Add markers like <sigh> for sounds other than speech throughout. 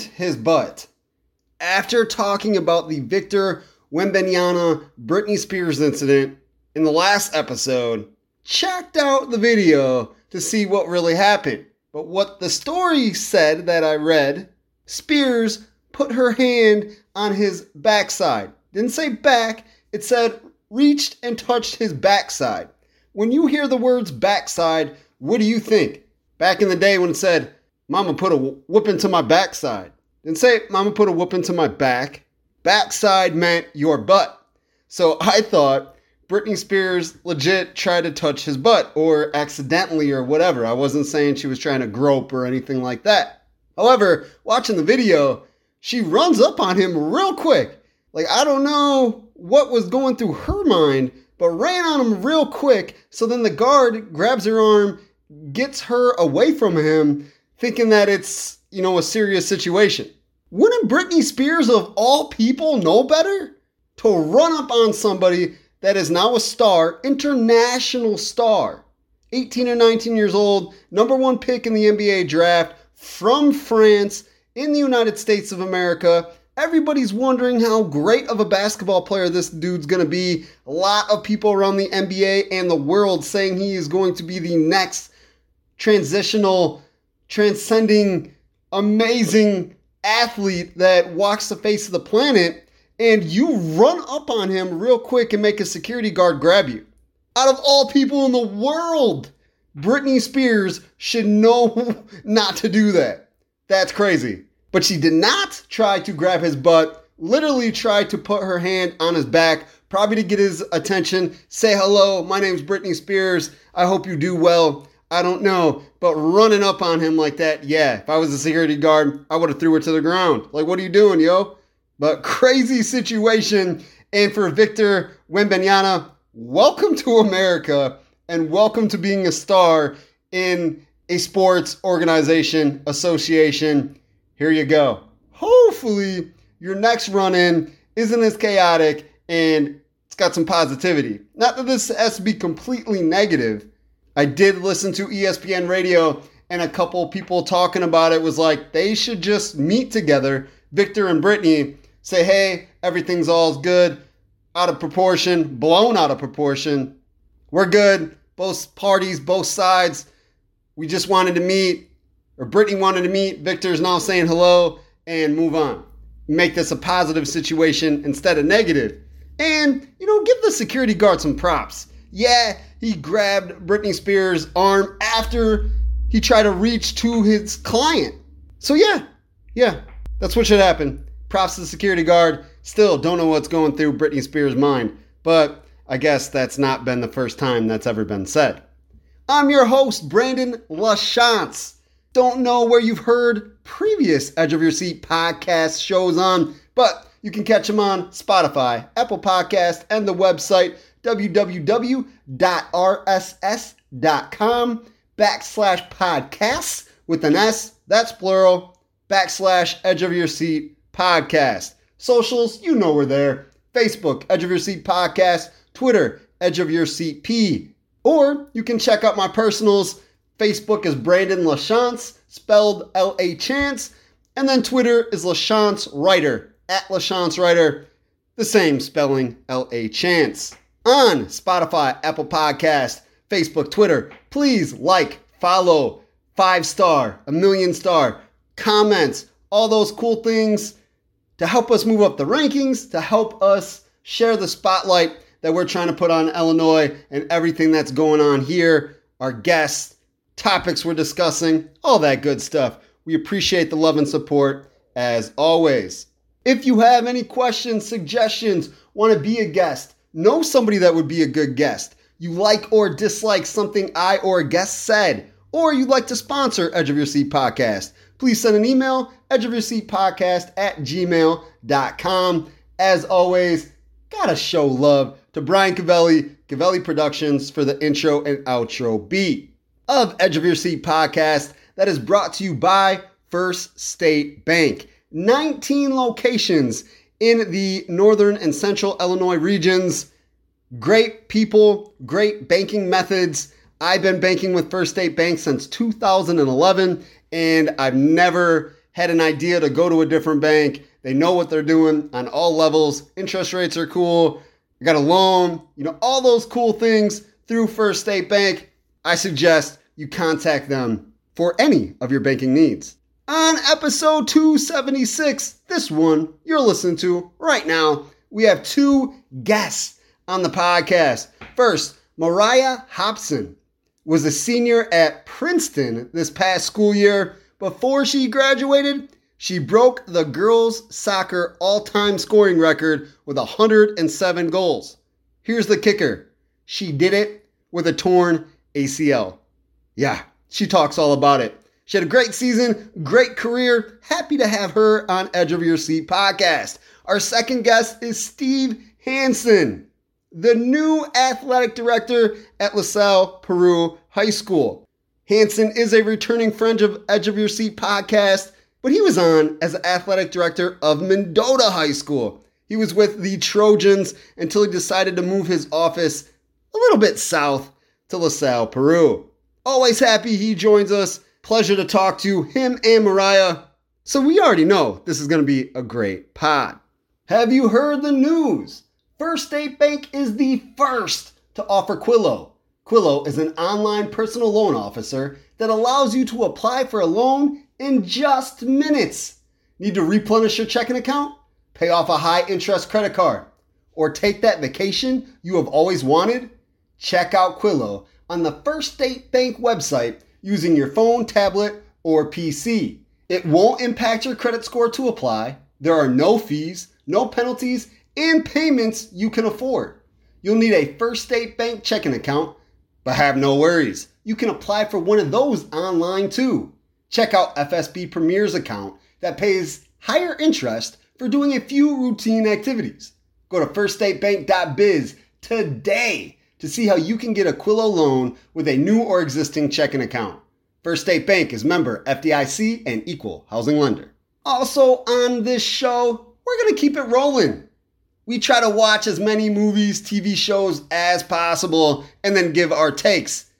His butt. After talking about the Victor Wembanyama Britney Spears incident in the last episode, checked out the video to see what really happened. But what the story said that I read, Spears put her hand on his backside. Didn't say back, it said reached and touched his backside. When you hear the words backside, what do you think? Back in the day when it said, Mama put a whoop into my backside. Didn't say, Mama put a whoop into my back. Backside meant your butt. So I thought Britney Spears legit tried to touch his butt or accidentally or whatever. I wasn't saying she was trying to grope or anything like that. However, watching the video, she runs up on him real quick. Like, I don't know what was going through her mind, but ran on him real quick. So then the guard grabs her arm, gets her away from him, thinking that it's, you know, a serious situation. Wouldn't Britney Spears, of all people, know better? To run up on somebody that is now a star, international star, 18 or 19 years old, number one pick in the NBA draft from France in the United States of America Everybody's wondering how great of a basketball player this dude's to be. A lot of people around the NBA and the world saying he is going to be the next transitional, transcending, amazing athlete that walks the face of the planet. And you run up on him real quick and make a security guard grab you. Out of all people in the world, Britney Spears should know <laughs> not to do that. That's crazy. But she did not try to grab his butt, literally tried to put her hand on his back, probably to get his attention, say hello, my name's Britney Spears, I hope you do well. I don't know, but running up on him like that, yeah, if I was a security guard, I would have threw her to the ground. Like, what are you doing, yo? But <laughs> crazy situation. And for Victor Wembanyama, welcome to America and welcome to being a star in a sports organization, association, here you go. Hopefully, your next run in isn't as chaotic and it's got some positivity. Not that this has to be completely negative. I did listen to ESPN radio and a couple people talking about it was like they should just meet together, Victor and Britney, say, hey, everything's all good, out of proportion, blown out of proportion. We're good. Both parties, both sides. We just wanted to meet or Britney wanted to meet, Victor's now saying hello and move on. Make this a positive situation instead of negative. And, you know, give the security guard some props. Yeah, he grabbed Britney Spears' arm after he tried to reach to his client. So, yeah, yeah, that's what should happen. Props to the security guard. Still don't know what's going through Britney Spears' mind, but I guess that's not been the first time that's ever been said. I'm your host, Brandon LaChance don't know where you've heard previous Edge of Your Seat podcast shows on, but you can catch them on Spotify, Apple Podcast, and the website www.rss.com backslash podcasts with an S, that's plural, backslash Edge of Your Seat podcast. Socials, you know we're there. Facebook, Edge of Your Seat podcast, Twitter, Edge of Your Seat P. Or you can check out my personals Facebook is Brandon LaChance, spelled L A Chance. And then Twitter is LaChance Writer, at LaChance Writer, the same spelling, L A Chance. On Spotify, Apple Podcast, Facebook, Twitter, please like, follow, five star, a million star, comments, all those cool things to help us move up the rankings, to help us share the spotlight that we're trying to put on Illinois and everything that's going on here, our guests, topics we're discussing, all that good stuff. We appreciate the love and support as always. If you have any questions, suggestions, want to be a guest, know somebody that would be a good guest, you like or dislike something I or a guest said, or you'd like to sponsor Edge of Your Seat Podcast, please send an email, edge of your seat podcast at gmail.com. As always, gotta show love to Brian Cavelli, Cavelli Productions for the intro and outro beat of Edge of Your Seat podcast that is brought to you by First State Bank. 19 locations in the northern and central Illinois regions. Great people, great banking methods. I've been banking with First State Bank since 2011, and I've never had an idea to go to a different bank. They know what they're doing on all levels. Interest rates are cool. I got a loan, you know, all those cool things through First State Bank. I suggest you contact them for any of your banking needs. On episode 276, this one you're listening to right now, we have two guests on the podcast. First, Mariah Hobson was a senior at Princeton this past school year. Before she graduated, she broke the girls' soccer all time scoring record with 107 goals. Here's the kicker she did it with a torn ACL. Yeah, she talks all about it. She had a great season, great career. Happy to have her on Edge of Your Seat podcast. Our second guest is Steve Hanson, the new athletic director at LaSalle Peru High School. Hansen is a returning friend of Edge of Your Seat podcast, but he was on as the athletic director of Mendota High School. He was with the Trojans until he decided to move his office a little bit south to LaSalle, Peru. Always happy he joins us. Pleasure to talk to him and Mariah. So we already know this is going to be a great pod. Have you heard the news? First State Bank is the first to offer Quillo. Quillo is an online personal loan officer that allows you to apply for a loan in just minutes. Need to replenish your checking account? Pay off a high interest credit card? Or take that vacation you have always wanted? Check out Quillo on the First State Bank website using your phone, tablet, or PC. It won't impact your credit score to apply. There are no fees, no penalties, and payments you can afford. You'll need a First State Bank checking account, but have no worries. You can apply for one of those online too. Check out FSB Premier's account that pays higher interest for doing a few routine activities. Go to firststatebank.biz today to see how you can get a Quillo loan with a new or existing checking account. First State Bank is member FDIC and equal housing lender. Also on this show, we're going to keep it rolling. We try to watch as many movies, TV shows as possible and then give our takes.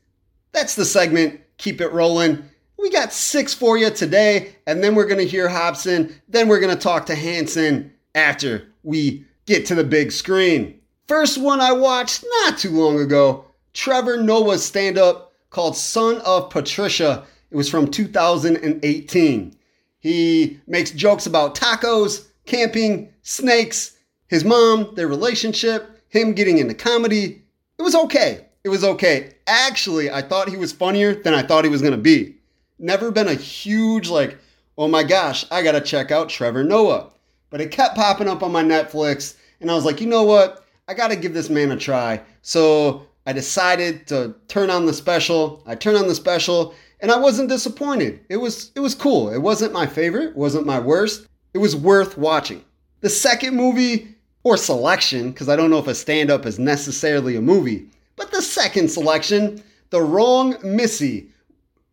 That's the segment, Keep It Rolling. We got six for you today, and then we're going to hear Hobson. Then we're going to talk to Hanson after we get to the big screen. First one I watched not too long ago Trevor Noah's stand up called Son of Patricia. It was from 2018. He makes jokes about tacos, camping, snakes, his mom, their relationship, him getting into comedy. It was okay. It was okay. Actually, I thought he was funnier than I thought he was going to be. Never been a huge, like, oh my gosh, I got to check out Trevor Noah. But it kept popping up on my Netflix, and I was like, you know what? I got to give this man a try. So I decided to turn on the special. I turned on the special, and I wasn't disappointed. It was it was cool. It wasn't my favorite, wasn't my worst. It was worth watching. The second movie or selection, because I don't know if a stand-up is necessarily a movie, but the second selection, The Wrong Missy,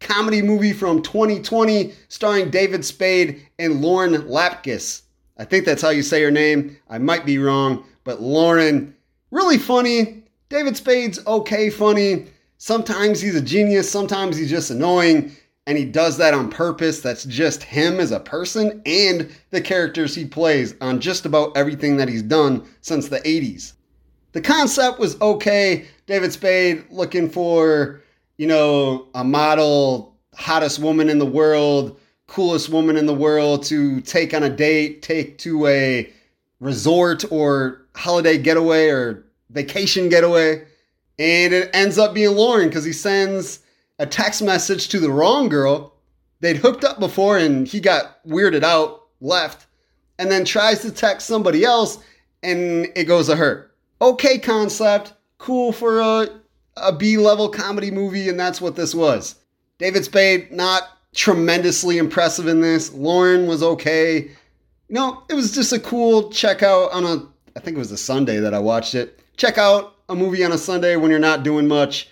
comedy movie from 2020 starring David Spade and Lauren Lapkus. I think that's how you say her name. I might be wrong, but Lauren, really funny. David Spade's okay funny. Sometimes he's a genius, sometimes he's just annoying, and he does that on purpose. That's just him as a person and the characters he plays on just about everything that he's done since the 80s. The concept was okay. David Spade looking for, you know, a model, hottest woman in the world, coolest woman in the world to take on a date, take to a resort or holiday getaway or vacation getaway. And it ends up being Lauren because he sends a text message to the wrong girl. They'd hooked up before and he got weirded out, left, and then tries to text somebody else and it goes to her. Okay, concept, cool for a, a B level comedy movie, and that's what this was. David Spade, not tremendously impressive in this. Lauren was okay. You know, it was just a cool check out on a, I think it was a Sunday that I watched it. Check out a movie on a Sunday when you're not doing much.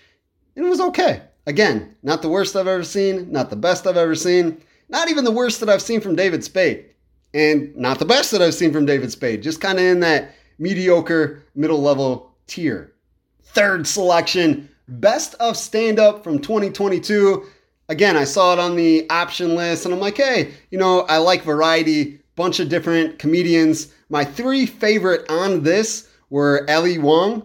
And it was okay. Again, not the worst I've ever seen, not the best I've ever seen, not even the worst that I've seen from David Spade, and not the best that I've seen from David Spade. Just kind of in that mediocre middle level tier. Third selection Best of Stand Up from 2022. Again, I saw it on the option list and I'm like, hey, you know, I like variety, bunch of different comedians. My three favorite on this were Ali Wong,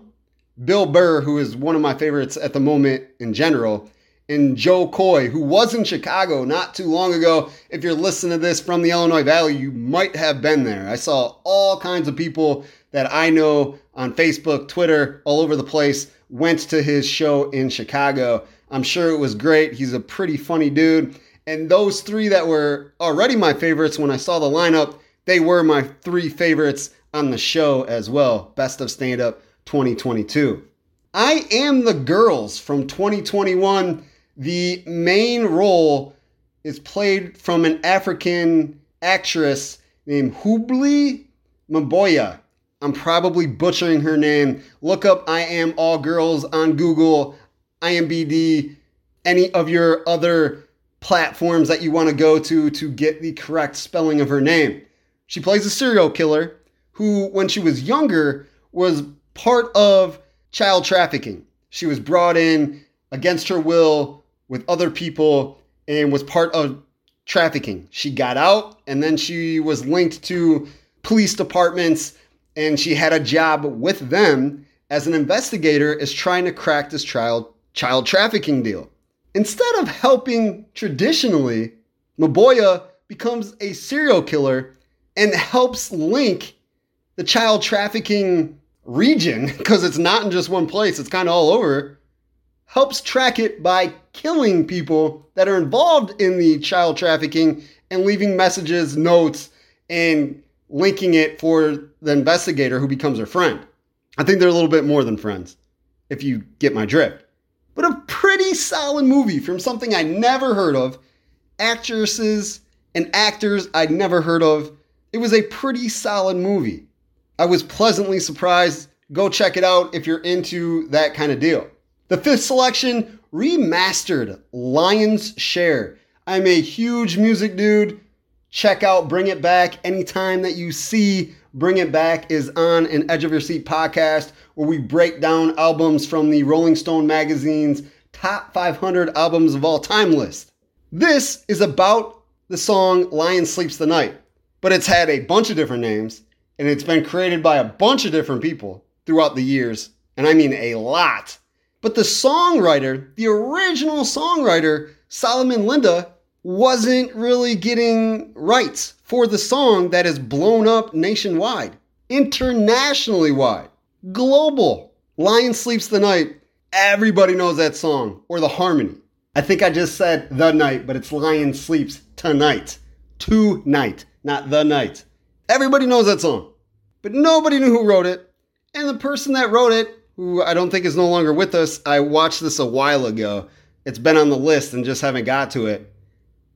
Bill Burr, who is one of my favorites at the moment in general, and Jo Koy, who was in Chicago not too long ago. If you're listening to this from the Illinois Valley, you might have been there. I saw all kinds of people that I know on Facebook, Twitter, all over the place went to his show in Chicago. I'm sure it was great. He's a pretty funny dude. And those three that were already my favorites when I saw the lineup, they were my three favorites on the show as well. Best of Stand Up 2022. I Am the Girls from 2021 the main role is played from an African actress named Hlubi Mboya. I'm probably butchering her name. Look up I Am All Girls on Google, IMBD, any of your other platforms that you want to go to to get the correct spelling of her name. She plays a serial killer who, when she was younger, was part of child trafficking. She was brought in against her will with other people and was part of trafficking. She got out and then she was linked to police departments and she had a job with them as an investigator is trying to crack this child child trafficking deal. Instead of helping traditionally, Mboya becomes a serial killer and helps link the child trafficking region <laughs> because it's not in just one place, it's kind of all over helps track it by killing people that are involved in the child trafficking and leaving messages, notes, and linking it for the investigator who becomes her friend. I think they're a little bit more than friends, if you get my drift. Solid movie from something I never heard of, actresses and actors I'd never heard of. It was a pretty solid movie. I was pleasantly surprised. Go check it out if you're into that kind of deal. The fifth selection, remastered Lion's Share. I'm a huge music dude. Check out Bring It Back anytime that you see Bring It Back is on an Edge of Your Seat podcast where we break down albums from the Rolling Stone magazine's top 500 albums of all time list. This is about the song Lion Sleeps the Night, but it's had a bunch of different names and it's been created by a bunch of different people throughout the years, and I mean a lot. But the songwriter, the original songwriter, Solomon Linda, wasn't really getting rights for the song that is blown up nationwide, internationally wide, global. Lion Sleeps the Night. Everybody knows that song or the harmony. I think I just said the night, but it's Lion Sleeps Tonight. Tonight, not the night. Everybody knows that song, but nobody knew who wrote it. And the person that wrote it who I don't think is no longer with us. I watched this a while ago. It's been on the list and just haven't got to it.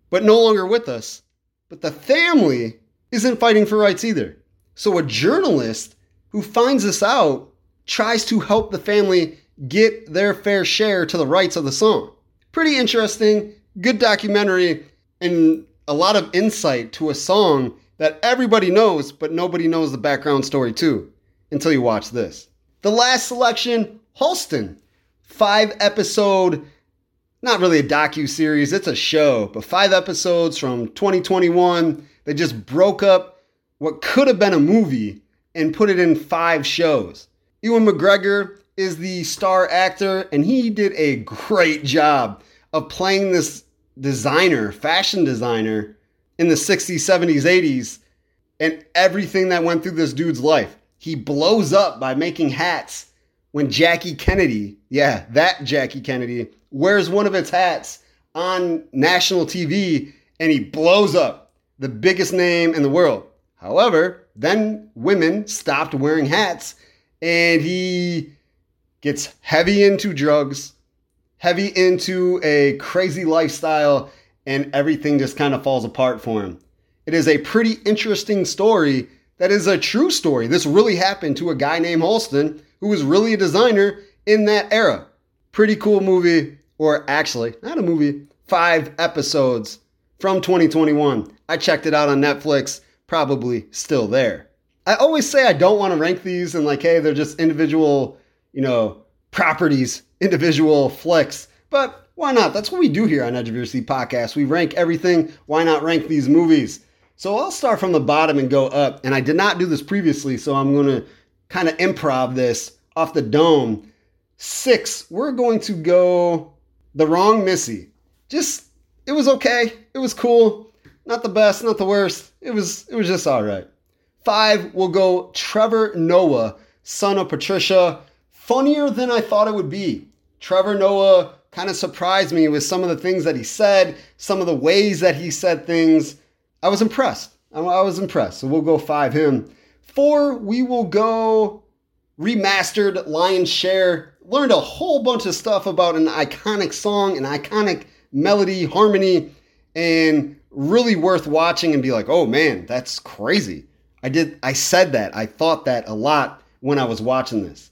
But no longer with us. But the family isn't fighting for rights either. So a journalist who finds this out tries to help the family get their fair share to the rights of the song. Pretty interesting, good documentary, and a lot of insight to a song that everybody knows, but nobody knows the background story to until you watch this. The last selection, Halston. Five episode, not really a docu series, it's a show, but five episodes from 2021. They just broke up what could have been a movie and put it in five shows. Ewan McGregor is the star actor, and he did a great job of playing this designer, fashion designer in the 60s, 70s, 80s, and everything that went through this dude's life. He blows up by making hats when Jackie Kennedy, yeah, that Jackie Kennedy, wears one of its hats on national TV and he blows up the biggest name in the world. However, then women stopped wearing hats and he gets heavy into drugs, heavy into a crazy lifestyle, and everything just kind of falls apart for him. It is a pretty interesting story that is a true story. This really happened to a guy named Halston who was really a designer in that era. Pretty cool movie, or actually, not a movie, five episodes from 2021. I checked it out on Netflix, probably still there. I always say I don't want to rank these and like, hey, they're just individual, you know, properties, individual flicks. But why not? That's what we do here on Edge of Your Seat podcast. We rank everything. Why not rank these movies? So I'll start from the bottom and go up. And I did not do this previously, so I'm going to kind of improv this off the dome. Six, we're going to go The Wrong Missy. Just, it was okay. It was cool. Not the best, not the worst. It was, it was just all right. Five, we'll go Trevor Noah, son of Patricia. Funnier than I thought it would be. Trevor Noah kind of surprised me with some of the things that he said, some of the ways that he said things. I was impressed. I was impressed. So we'll go five him. Four, we will go remastered Lion's Share. Learned a whole bunch of stuff about an iconic song, an iconic melody, harmony, and really worth watching and be like, oh man, that's crazy. I did, I said that. I thought that a lot when I was watching this.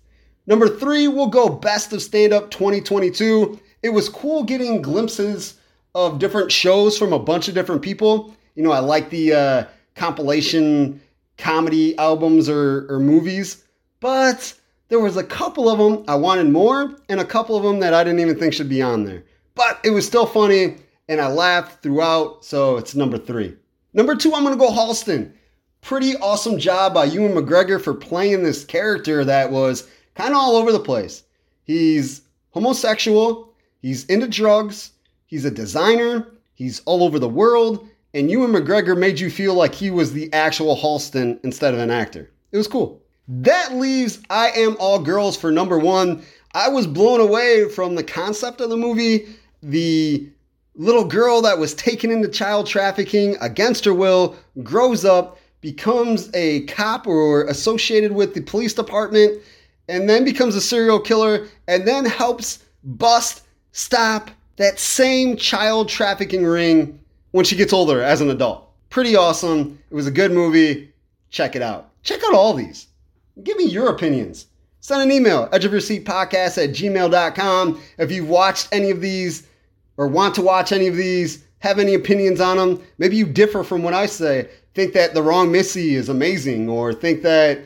Number three, we'll go Best of Stand Up 2022. It was cool getting glimpses of different shows from a bunch of different people. You know, I like the uh, compilation comedy albums or, or movies, but there was a couple of them I wanted more, and a couple of them that I didn't even think should be on there. But it was still funny, and I laughed throughout, so it's number three. Number two, I'm gonna go Halston. Pretty awesome job by Ewan McGregor for playing this character that was kind of all over the place. He's homosexual, he's into drugs, he's a designer, he's all over the world, and Ewan McGregor made you feel like he was the actual Halston instead of an actor. It was cool. That leaves I Am All Girls for number one. I was blown away from the concept of the movie, the little girl that was taken into child trafficking against her will, grows up, becomes a cop or associated with the police department, and then becomes a serial killer, and then helps bust, stop that same child trafficking ring when she gets older as an adult. Pretty awesome. It was a good movie. Check it out. Check out all these. Give me your opinions. Send an email, edge of your seat podcast at gmail.com. If you've watched any of these or want to watch any of these, have any opinions on them, maybe you differ from what I say. Think that The Wrong Missy is amazing, or think that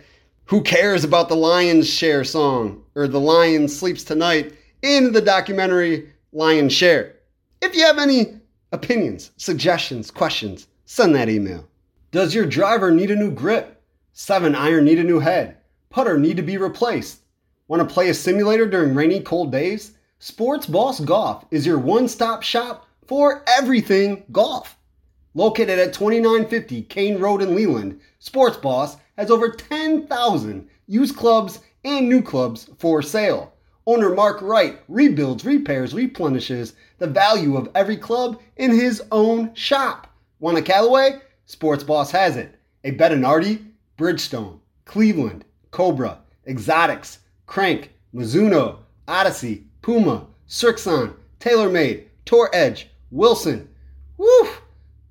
who cares about the Lion's Share song or The Lion Sleeps Tonight in the documentary Lion's Share. If you have any opinions, suggestions, questions, send that email. Does your driver need a new grip? Seven iron need a new head? Putter need to be replaced? Want to play a simulator during rainy, cold days? Sports Boss Golf is your one stop shop for everything golf. Located at 2950 Kane Road in Leland, Sports Boss has over 10,000 used clubs and new clubs for sale. Owner Mark Wright rebuilds, repairs, replenishes the value of every club in his own shop. Want a Callaway? Sports Boss has it. A Bettinardi? Bridgestone, Cleveland, Cobra, Exotics, Krank, Mizuno, Odyssey, Puma, Srixon, TaylorMade, Tour Edge, Wilson. Woo!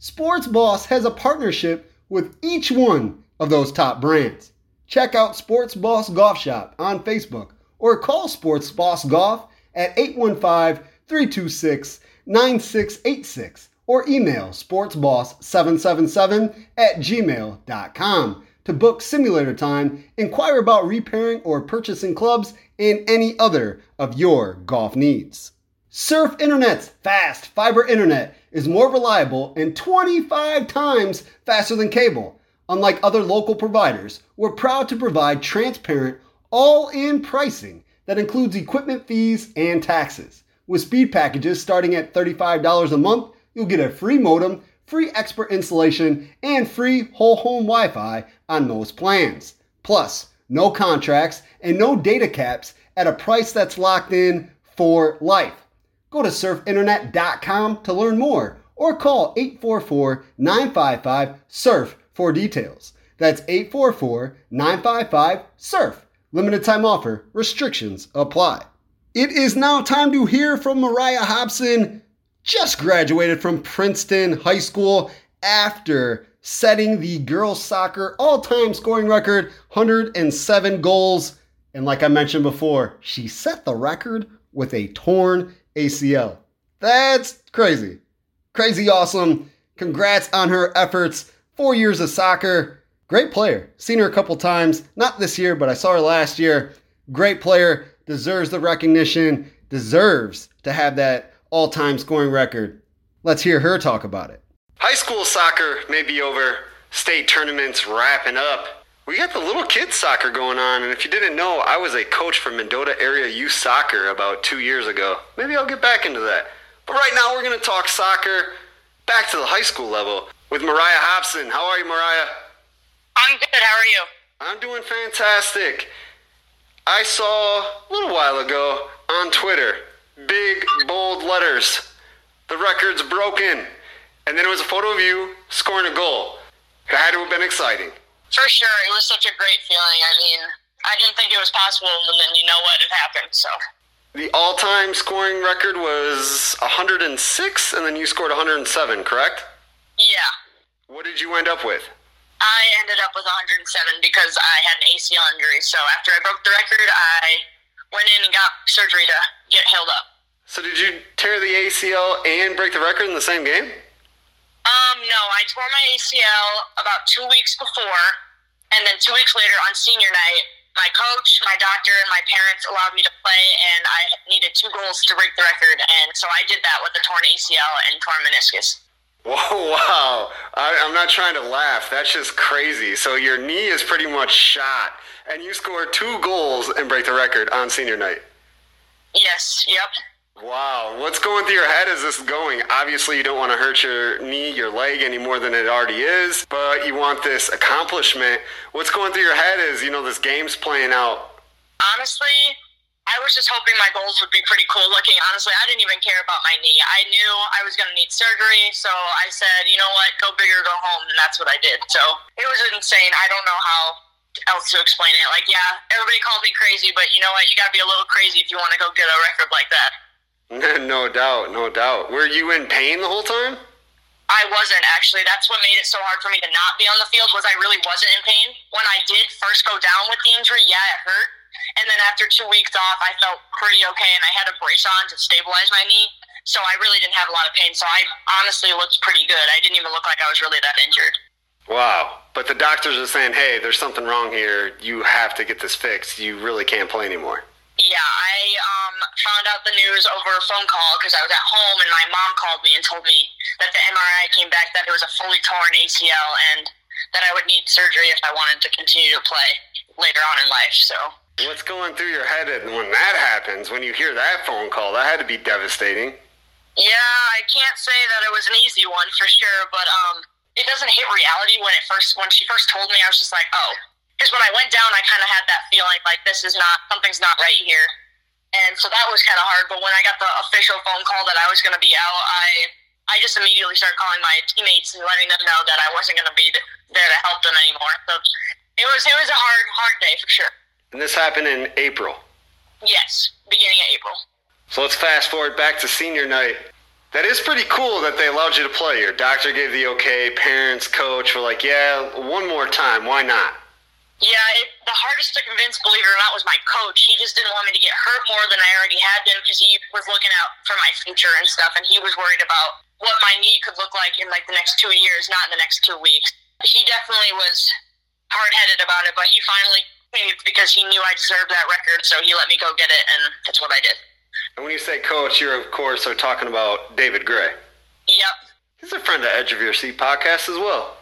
Sports Boss has a partnership with each one of those top brands. Check out Sports Boss Golf Shop on Facebook or call Sports Boss Golf at 815 326 9686 or email sportsboss777 at gmail.com to book simulator time, inquire about repairing or purchasing clubs, and any other of your golf needs. Surf Internet's fast fiber internet is more reliable and 25 times faster than cable. Unlike other local providers, we're proud to provide transparent, all in pricing that includes equipment fees and taxes. With speed packages starting at $35 a month, you'll get a free modem, free expert installation, and free whole home Wi Fi on most plans. Plus, no contracts and no data caps at a price that's locked in for life. Go to surfinternet.com to learn more or call 844 955 SURF for details. That's 844 955 SURF. Limited time offer, restrictions apply. It is now time to hear from Mariah Hobson. Just graduated from Princeton High School after setting the girls soccer all-time scoring record, 107 goals. And like I mentioned before, she set the record with a torn ACL. That's crazy. Crazy awesome. Congrats on her efforts. Four years of soccer. Great player. Seen her a couple times. Not this year, but I saw her last year. Great player deserves the recognition, deserves to have that all time scoring record. Let's hear her talk about it. High school soccer may be over, state tournaments wrapping up. We got the little kids soccer going on, and if you didn't know, I was a coach for Mendota Area Youth Soccer about two years ago. Maybe I'll get back into that. But right now, we're going to talk soccer back to the high school level with Mariah Hobson. How are you, Mariah? I'm good. How are you? I'm doing fantastic. I saw a little while ago on Twitter big, bold letters. The record's broken. And then it was a photo of you scoring a goal. It had to have been exciting. For sure. It was such a great feeling. I mean, I didn't think it was possible, and then you know what? It happened. So. The all time scoring record was 106, and then you scored 107, correct? Yeah. What did you end up with? I ended up with 107 because I had an ACL injury. So after I broke the record, I went in and got surgery to get healed up. So did you tear the ACL and break the record in the same game? Um, no, I tore my ACL about two weeks before, and then two weeks later on senior night, my coach, my doctor, and my parents allowed me to play, and I needed two goals to break the record, and so I did that with a torn ACL and torn meniscus. Whoa, <laughs> wow. I, am not trying to laugh. That's just crazy. So your knee is pretty much shot, and you score two goals and break the record on senior night. Yes, yep. Wow, what's going through your head as this is going? Obviously, you don't want to hurt your knee, your leg any more than it already is, but you want this accomplishment. What's going through your head is, you know, this game's playing out. Honestly, I was just hoping my goals would be pretty cool looking. Honestly, I didn't even care about my knee. I knew I was going to need surgery, so I said, you know what, go big or go home, and that's what I did. So it was insane. I don't know how else to explain it. Like, yeah, everybody called me crazy, but you know what? You got to be a little crazy if you want to go get a record like that. <laughs> no doubt, no doubt. Were you in pain the whole time? I wasn't actually. That's what made it so hard for me to not be on the field was I really wasn't in pain. When I did first go down with the injury, yeah, it hurt. And then after two weeks off, I felt pretty okay, and I had a brace on to stabilize my knee. So I really didn't have a lot of pain. So I honestly looked pretty good. I didn't even look like I was really that injured. Wow. But the doctors are saying, hey, there's something wrong here. You have to get this fixed. You really can't play anymore. Yeah, I um, found out the news over a phone call because I was at home and my mom called me and told me that the MRI came back that it was a fully torn ACL and that I would need surgery if I wanted to continue to play later on in life. So. What's going through your head when that happens? When you hear that phone call, that had to be devastating. Yeah, I can't say that it was an easy one for sure, but um, it doesn't hit reality when it first when she first told me. I was just like, oh, because when I went down, I kind of had that feeling like this is not something's not right here, and so that was kind of hard. But when I got the official phone call that I was going to be out, I I just immediately started calling my teammates and letting them know that I wasn't going to be there to help them anymore. So it was it was a hard hard day for sure. And this happened in April. Yes, beginning of April. So let's fast forward back to senior night. That is pretty cool that they allowed you to play. Your doctor gave the okay. Parents, coach were like, "Yeah, one more time. Why not?" Yeah, it, the hardest to convince, believe it or not, was my coach. He just didn't want me to get hurt more than I already had been because he was looking out for my future and stuff, and he was worried about what my knee could look like in like the next two years, not in the next two weeks. He definitely was hard headed about it, but he finally caved because he knew I deserved that record, so he let me go get it, and that's what I did. And when you say coach, you're of course are talking about David Gray. Yep. He's a friend of Edge of Your Seat podcast as well.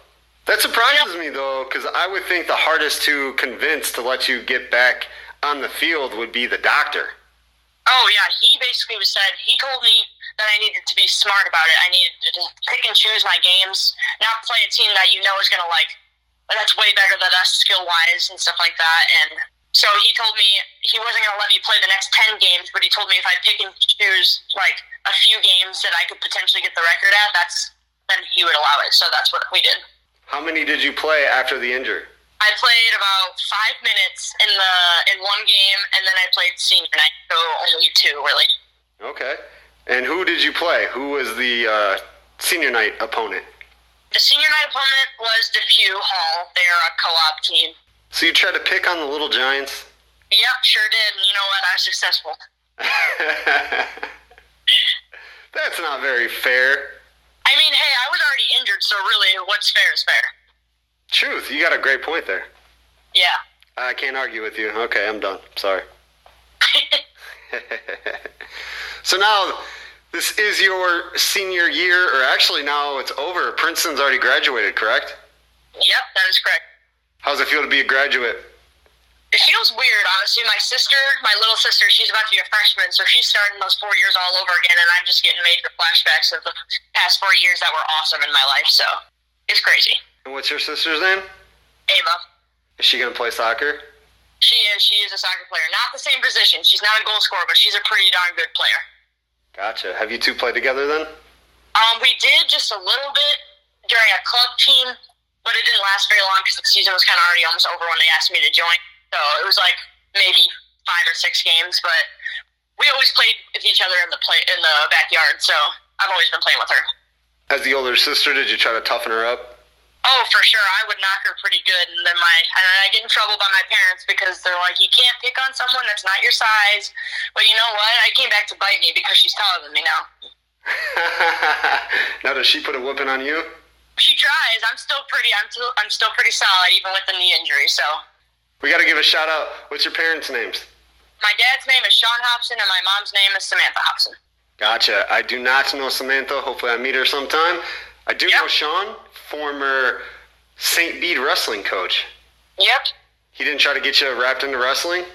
That surprises me though, because I would think the hardest to convince to let you get back on the field would be the doctor. Oh yeah, he basically was said he told me that I needed to be smart about it. I needed to pick and choose my games, not play a team that you know is gonna like that's way better than us skill wise and stuff like that. And so he told me he wasn't gonna let me play the next ten games, but he told me if I pick and choose like a few games that I could potentially get the record at, that's then he would allow it. So that's what we did. How many did you play after the injury? I played about five minutes in the in one game, and then I played senior night, so only two really. Okay. And who did you play? Who was the uh, senior night opponent? The senior night opponent was DePue Hall. They're a co-op team. So you tried to pick on the little giants? Yep, sure did. And you know what? I was successful. <laughs> That's not very fair. I mean, hey, I was already injured, so really, what's fair is fair. Truth, you got a great point there. Yeah. I can't argue with you. Okay, I'm done. Sorry. <laughs> <laughs> so now, this is your senior year, or actually now it's over. Princeton's already graduated, correct? Yep, that is correct. How's it feel to be a graduate? It feels weird, honestly. My sister, my little sister, she's about to be a freshman, so she's starting those four years all over again, and I'm just getting major flashbacks of the past four years that were awesome in my life. So it's crazy. And what's your sister's name? Ava. Is she gonna play soccer? She is. She is a soccer player. Not the same position. She's not a goal scorer, but she's a pretty darn good player. Gotcha. Have you two played together then? Um, we did just a little bit during a club team, but it didn't last very long because the season was kind of already almost over when they asked me to join. So it was like maybe five or six games, but we always played with each other in the play in the backyard. So I've always been playing with her. As the older sister, did you try to toughen her up? Oh, for sure. I would knock her pretty good, and then my and I get in trouble by my parents because they're like, "You can't pick on someone that's not your size." But you know what? I came back to bite me because she's taller than me now. <laughs> now does she put a whooping on you? She tries. I'm still pretty. I'm still. I'm still pretty solid, even with the knee injury. So we got to give a shout out. What's your parents' names? My dad's name is Sean Hobson, and my mom's name is Samantha Hobson. Gotcha. I do not know Samantha. Hopefully, I meet her sometime. I do yep. know Sean, former St. Bede wrestling coach. Yep. He didn't try to get you wrapped into wrestling?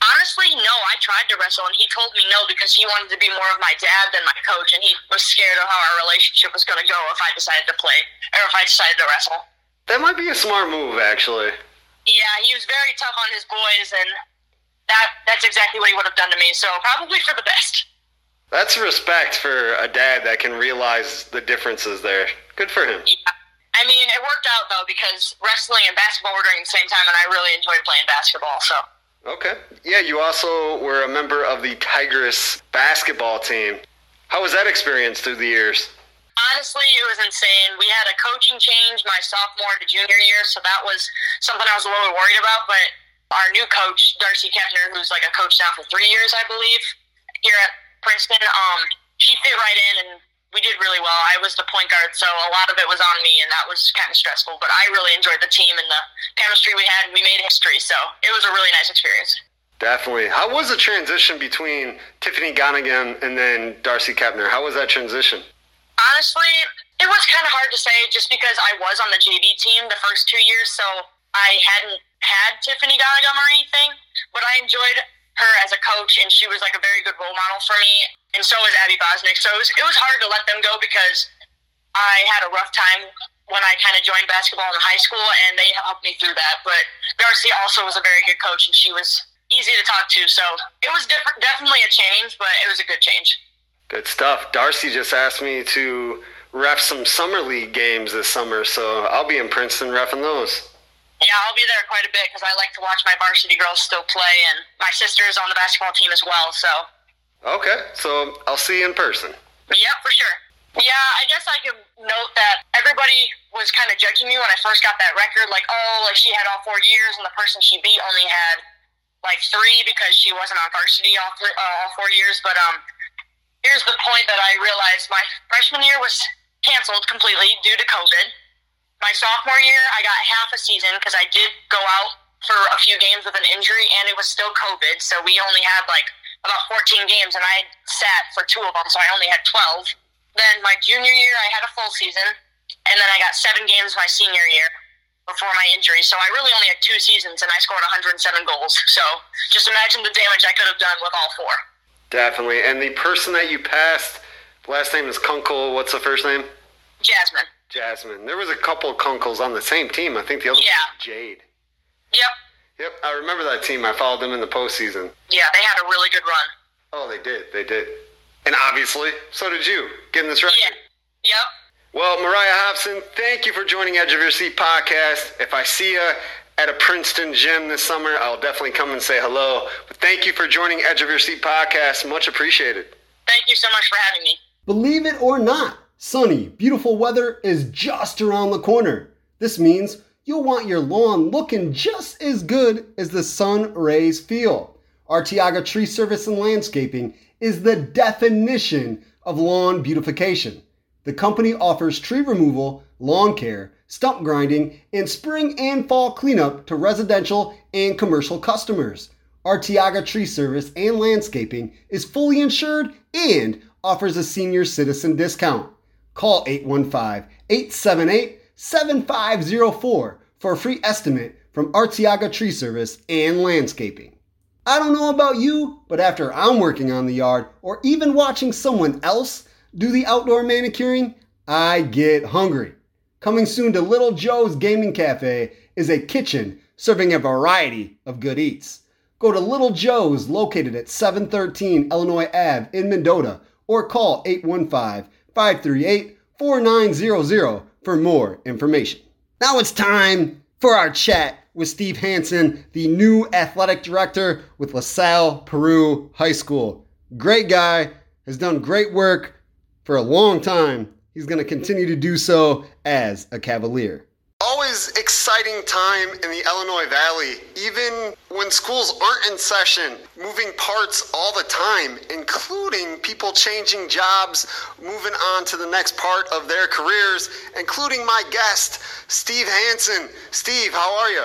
Honestly, no. I tried to wrestle, and he told me no because he wanted to be more of my dad than my coach, and he was scared of how our relationship was going to go if I decided to play or if I decided to wrestle. That might be a smart move, actually. Yeah, he was very tough on his boys, and that that's exactly what he would have done to me. So probably for the best. That's respect for a dad that can realize the differences there. Good for him. Yeah. I mean, it worked out though because wrestling and basketball were during the same time, and I really enjoyed playing basketball. So. Okay. Yeah, you also were a member of the Tigers basketball team. How was that experience through the years? honestly, it was insane. We had a coaching change my sophomore to junior year, so that was something I was a little worried about. But our new coach, Darcy Kepner, who's like a coach now for three years, I believe, here at Princeton, um, she fit right in and we did really well. I was the point guard, so a lot of it was on me, and that was kind of stressful. But I really enjoyed the team and the chemistry we had, and we made history. So it was a really nice experience. Definitely. How was the transition between Tiffany Gonigan and then Darcy Kepner? How was that transition? Honestly, it was kind of hard to say just because I was on the JV team the first two years, so I hadn't had Tiffany Gonigan or anything, but I enjoyed her as a coach, and she was like a very good role model for me, and so was Abby Bosnick. So it was, it was hard to let them go because I had a rough time when I kind of joined basketball in high school, and they helped me through that. But Darcy also was a very good coach, and she was easy to talk to. So it was different, definitely a change, but it was a good change. Good stuff. Darcy just asked me to ref some summer league games this summer, so I'll be in Princeton refing those. Yeah, I'll be there quite a bit because I like to watch my varsity girls still play, and my sister is on the basketball team as well. So. Okay, so I'll see you in person. Yeah, for sure. Yeah, I guess I could note that everybody was kind of judging me when I first got that record, like, oh, like she had all four years, and the person she beat only had like three because she wasn't on varsity all, three, uh, all four years. But um, here's the point that I realized my freshman year was canceled completely due to COVID. My sophomore year, I got half a season because I did go out for a few games with an injury and it was still COVID. So we only had like about 14 games and I sat for two of them. So I only had 12. Then my junior year, I had a full season. And then I got seven games my senior year before my injury. So I really only had two seasons and I scored 107 goals. So just imagine the damage I could have done with all four. Definitely. And the person that you passed, last name is Kunkel. What's the first name? Jasmine. Jasmine. There was a couple of Kunkels on the same team. I think the other yeah. one was Jade. Yep. Yep, I remember that team. I followed them in the postseason. Yeah, they had a really good run. Oh, they did. They did. And obviously, so did you, getting this record. Yeah. Yep. Well, Mariah Hobson, thank you for joining Edge of Your Seat podcast. If I see you at a Princeton gym this summer, I'll definitely come and say hello. But thank you for joining Edge of Your Seat podcast. Much appreciated. Thank you so much for having me. Believe it or not, sunny, beautiful weather is just around the corner. This means you'll want your lawn looking just as good as the sun rays feel. Arteaga Tree Service and Landscaping is the definition of lawn beautification. The company offers tree removal, lawn care, stump grinding, and spring and fall cleanup to residential and commercial customers. Arteaga Tree Service and Landscaping is fully insured and offers a senior citizen discount. Call 815 878 7504 for a free estimate from Arteaga Tree Service and Landscaping. I don't know about you, but after I'm working on the yard or even watching someone else do the outdoor manicuring, I get hungry. Coming soon to Little Joe's Gaming Cafe is a kitchen serving a variety of good eats. Go to Little Joe's located at 713 Illinois Ave in Mendota or call 815 538 4900 for more information. Now it's time for our chat with Steve Hanson, the new athletic director with LaSalle Peru High School. Great guy, has done great work for a long time. He's going to continue to do so as a Cavalier. Always exciting time in the Illinois Valley, even when schools aren't in session, moving parts all the time, including people changing jobs, moving on to the next part of their careers, including my guest, Steve Hanson. Steve, how are you?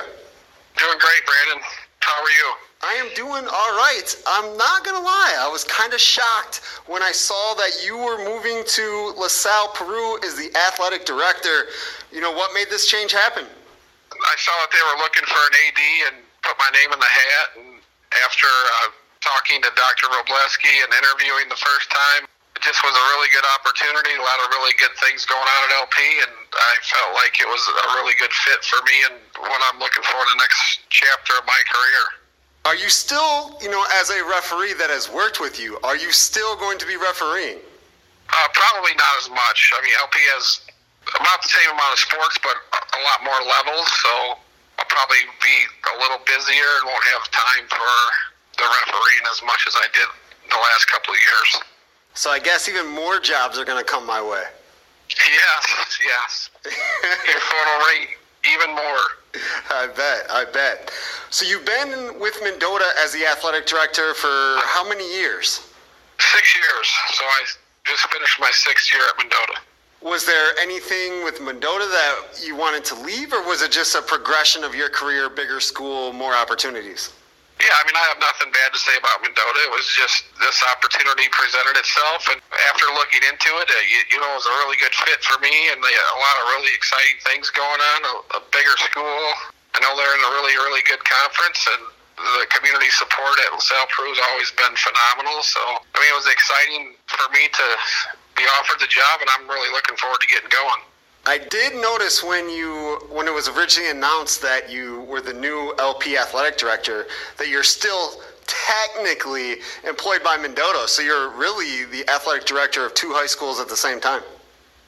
Doing great, Brandon. How are you? I am doing all right. I'm not going to lie. I was kind of shocked when I saw that you were moving to LaSalle, Peru as the athletic director. You know, what made this change happen? I saw that they were looking for an AD and put my name in the hat. And after uh, talking to Dr. Wrobleski and interviewing the first time, it just was a really good opportunity, a lot of really good things going on at LP, and I felt like it was a really good fit for me and what I'm looking for in the next chapter of my career. Are you still, you know, as a referee that has worked with you, are you still going to be refereeing? Uh, probably not as much. I mean, LP has about the same amount of sports, but a lot more levels, so I'll probably be a little busier and won't have time for the refereeing as much as I did the last couple of years. So I guess even more jobs are going to come my way. Yes, yes. <laughs> Your photo rate even more. <laughs> I bet. I bet. So you've been with Mendota as the athletic director for how many years? Six years. So I just finished my sixth year at Mendota. Was there anything with Mendota that you wanted to leave, or was it just a progression of your career, bigger school, more opportunities? Yeah, I mean, I have nothing bad to say about Mendota. It was just this opportunity presented itself, and after looking into it, uh, you, you know, it was a really good fit for me, and they, a lot of really exciting things going on. A, a bigger school. I know they're in a really, really good conference, and the community support at LaSalle Peru has always been phenomenal. So, I mean, it was exciting for me to be offered the job, and I'm really looking forward to getting going. I did notice when you when it was originally announced that you were the new LP athletic director that you're still technically employed by Mendota, so you're really the athletic director of two high schools at the same time.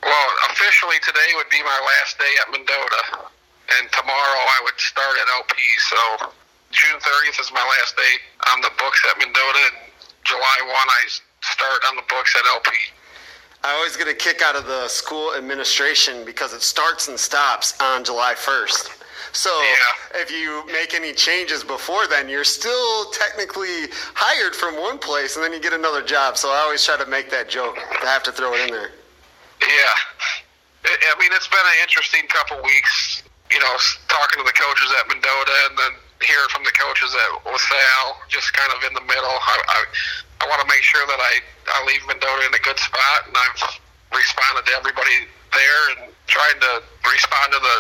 Well, officially today would be my last day at Mendota, and tomorrow I would start at LP. So June 30th is my last day on the books at Mendota, and July 1 I start on the books at LP. I always get a kick out of the school administration because it starts and stops on July 1st. So Yeah. if you make any changes before then, you're still technically hired from one place and then you get another job. So I always try to make that joke. I have to throw it in there. Yeah. I I mean, it's been an interesting couple weeks, you know, talking to the coaches at Mendota and then hearing from the coaches at LaSalle, just kind of in the middle. I, I, I want to make sure that I, I leave Mendota in a good spot, and I've responded to everybody there and trying to respond to the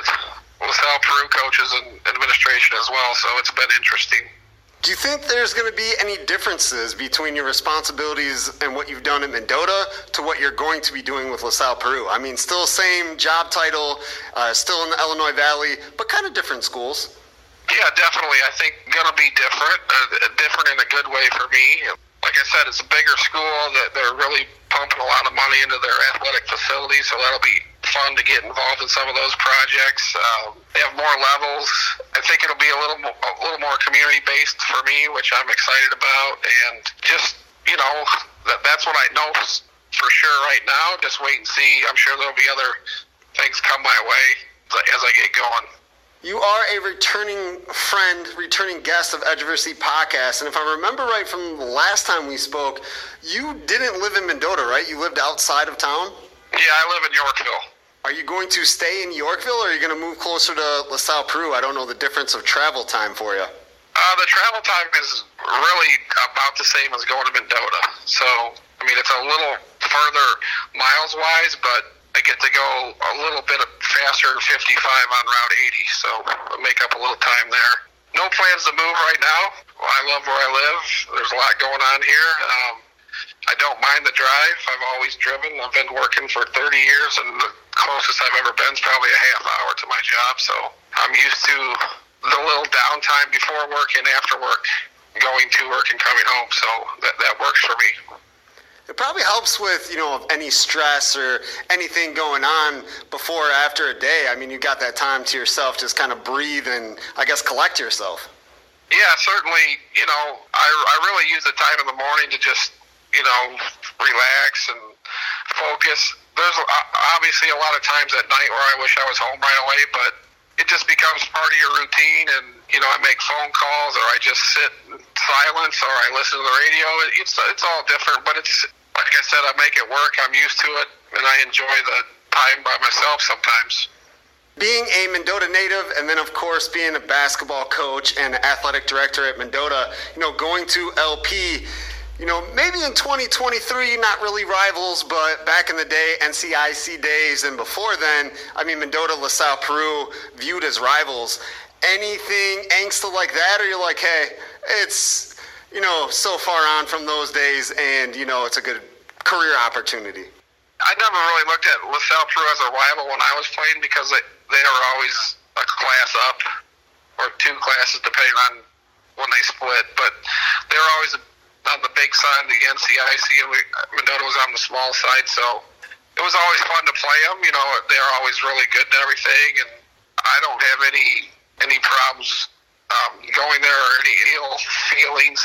LaSalle Peru coaches and administration as well, so it's been interesting. Do you think there's going to be any differences between your responsibilities and what you've done at Mendota to what you're going to be doing with LaSalle Peru? I mean, still same job title, uh, still in the Illinois Valley, but kind of different schools. Yeah, definitely. I think going to be different, uh, different in a good way for me. Like I said, it's a bigger school that they're really pumping a lot of money into their athletic facilities, so that'll be fun to get involved in some of those projects. Um, they have more levels. I think it'll be a little a little more community based for me, which I'm excited about, and just you know that, that's what I know for sure right now. Just wait and see. I'm sure there'll be other things come my way as I get going. You are a returning friend, returning guest of Edge of Your Seat Podcast. And if I remember right from the last time we spoke, you didn't live in Mendota, right? You lived outside of town? Yeah, I live in Yorkville. Are you going to stay in Yorkville or are you going to move closer to LaSalle, Peru? I don't know the difference of travel time for you. Uh, the travel time is really about the same as going to Mendota. So, I mean, it's a little further miles wise, but I get to go a little bit faster 55 on Route 80, so I'll make up a little time there. No plans to move right now. I love where I live. There's a lot going on here. Um, I don't mind the drive. I've always driven. I've been working for 30 years, and the closest I've ever been is probably a half hour to my job. So I'm used to the little downtime before work and after work, going to work and coming home. So that, that works for me. It probably helps with, you know, any stress or anything going on before or after a day. I mean, you got that time to yourself, just kind of breathe and, I guess, collect yourself. Yeah, certainly. You know, I, I really use the time in the morning to just, you know, relax and focus. There's obviously a lot of times at night where I wish I was home right away, but it just becomes part of your routine. And, you know, I make phone calls or I just sit in silence or I listen to the radio. It's, it's all different, but it's, like I said, I make it work. I'm used to it, and I enjoy the time by myself sometimes. Being a Mendota native, and then of course being a basketball coach and athletic director at Mendota, you know, going to LP, you know, maybe in 2023, not really rivals, but back in the day, NCIC days, and before then, I mean, Mendota, LaSalle, Peru, viewed as rivals. Anything angsty like that, or you're like, hey, it's you know, so far on from those days, and you know, it's a good career opportunity. I never really looked at LaSalle Peru as a rival when I was playing because they, they were always a class up or two classes depending on when they split. But they were always on the big side of the NCIC, and we, Mendota was on the small side, so it was always fun to play them. You know, they're always really good and everything, and I don't have any any problems um, going there or any ill feelings.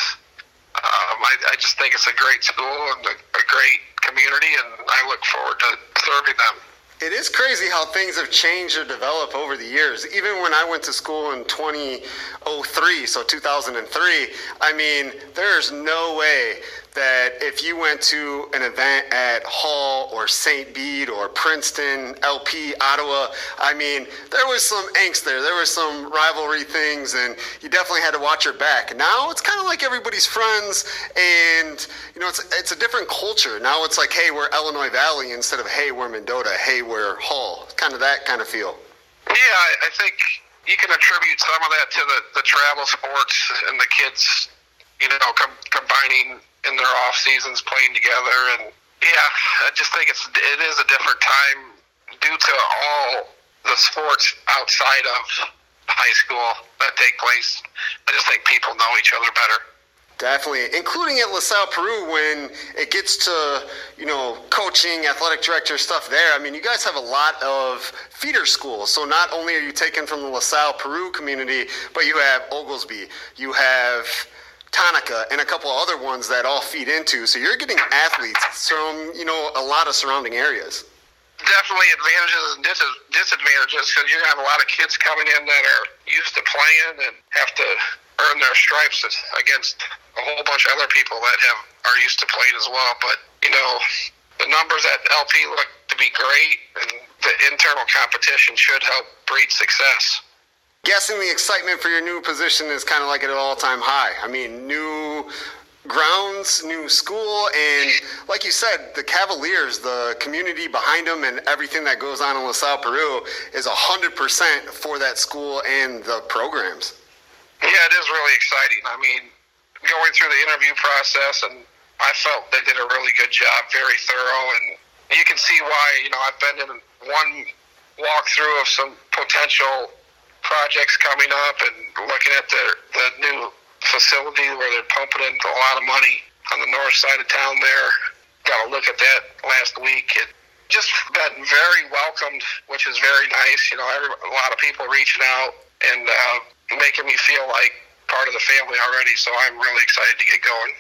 Um, I, I just think it's a great school and a, a great community, and I look forward to serving them. It is crazy how things have changed or developed over the years. Even when I went to school in 2003, so 2003, I mean, there's no way that if you went to an event at Hall or St. Bede or Princeton, LP, Ottawa, I mean, there was some angst there. There was some rivalry things, and you definitely had to watch your back. Now it's kind of like everybody's friends, and you know, it's it's a different culture. Now it's like, hey, we're Illinois Valley instead of hey, we're Mendota. Hey, we're Hall. Kind of that kind of feel. Yeah, I, I think you can attribute some of that to the, the travel sports and the kids, you know, com- combining in their off seasons playing together. And yeah, I just think it's it is a different time due to all the sports outside of high school that take place. I just think people know each other better. Definitely, including at LaSalle Peru when it gets to, you know, coaching, athletic director stuff there. I mean, you guys have a lot of feeder schools. So not only are you taken from the LaSalle Peru community, but you have Oglesby, you have Tonica, and a couple other ones that all feed into. So you're getting athletes from you know a lot of surrounding areas. Definitely advantages and dis- disadvantages because you're gonna have a lot of kids coming in that are used to playing and have to earn their stripes against a whole bunch of other people that have are used to playing as well. But you know, the numbers at LP look to be great, and the internal competition should help breed success guessing the excitement for your new position is kind of like at an all-time high. I mean, new grounds, new school, and like you said, the Cavaliers, the community behind them, and everything that goes on in LaSalle, Peru, is hundred percent for that school and the programs. Yeah, it is really exciting. I mean, going through the interview process, and I felt they did a really good job, very thorough, and you can see why. You know, I've been in one walkthrough of some potential projects coming up and looking at the, the new facility where they're pumping in a lot of money on the north side of town there. Got a look at that last week. It just been very welcomed, which is very nice. You know, every, a lot of people reaching out and uh, making me feel like part of the family already. So I'm really excited to get going.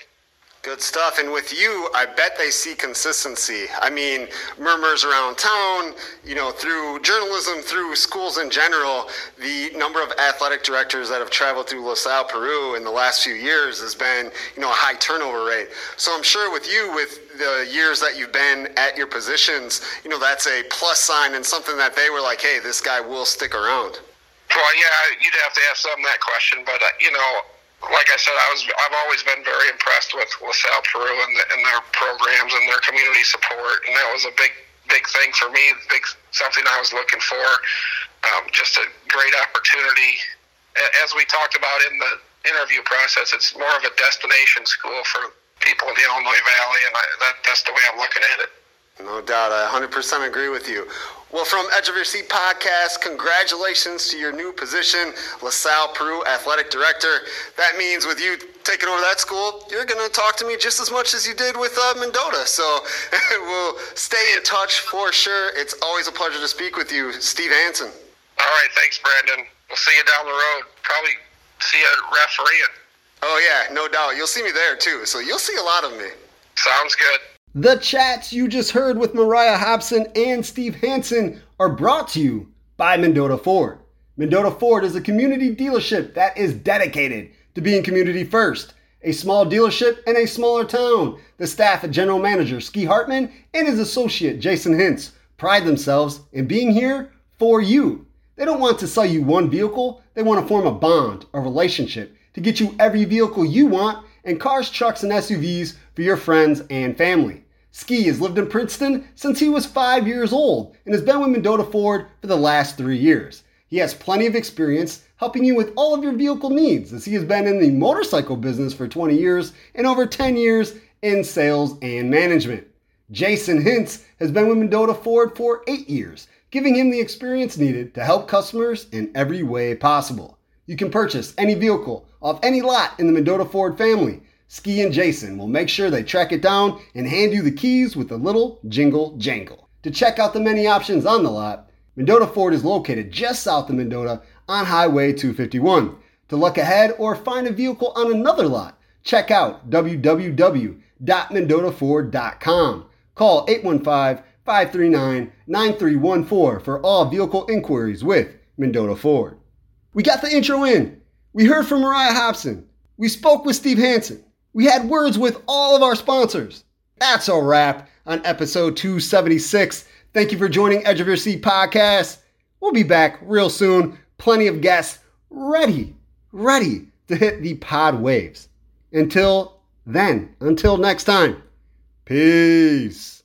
Good stuff. And with you, I bet they see consistency. I mean, murmurs around town, you know, through journalism, through schools in general, the number of athletic directors that have traveled through LaSalle, Peru in the last few years has been, you know, a high turnover rate. So I'm sure with you, with the years that you've been at your positions, you know, that's a plus sign and something that they were like, hey, this guy will stick around. Well, yeah, you'd have to ask them that question, but, uh, you know, like I said, I was I've always been very impressed with LaSalle Peru and, the, and their programs and their community support, and that was a big big thing for me. Big something I was looking for. Um, just a great opportunity. As we talked about in the interview process, it's more of a destination school for people in the Illinois Valley, and I, that, that's the way I'm looking at it. No doubt. I 100% agree with you. Well, from Edge of Your Seat podcast, congratulations to your new position, LaSalle Peru Athletic Director. That means with you taking over that school, you're going to talk to me just as much as you did with uh, Mendota. So <laughs> we'll stay in touch for sure. It's always a pleasure to speak with you, Steve Hanson. All right. Thanks, Brandon. We'll see you down the road. Probably see you refereeing. Oh, yeah, no doubt. You'll see me there too. So you'll see a lot of me. Sounds good. The chats you just heard with Mariah Hobson and Steve Hanson are brought to you by Mendota Ford. Mendota Ford is a community dealership that is dedicated to being community first. A small dealership in a smaller town. The staff General Manager Ski Hartman and his associate Jason Hintz pride themselves in being here for you. They don't want to sell you one vehicle, they want to form a bond, a relationship to get you every vehicle you want and cars, trucks, and SUVs for your friends and family. Ski has lived in Princeton since he was five years old and has been with Mendota Ford for the last three years. He has plenty of experience helping you with all of your vehicle needs as he has been in the motorcycle business for 20 years and over 10 years in sales and management. Jason Hintz has been with Mendota Ford for eight years, giving him the experience needed to help customers in every way possible. You can purchase any vehicle off any lot in the Mendota Ford family. Ski and Jason will make sure they track it down and hand you the keys with a little jingle jangle. To check out the many options on the lot, Mendota Ford is located just south of Mendota on Highway 251. To look ahead or find a vehicle on another lot, check out www.mendotaford.com. Call 815 539 9314 for all vehicle inquiries with Mendota Ford. We got the intro in. We heard from Mariah Hobson. We spoke with Steve Hanson. We had words with all of our sponsors. That's a wrap on episode 276. Thank you for joining Edge of Your Seat podcast. We'll be back real soon. Plenty of guests ready, ready to hit the pod waves. Until then, until next time, peace.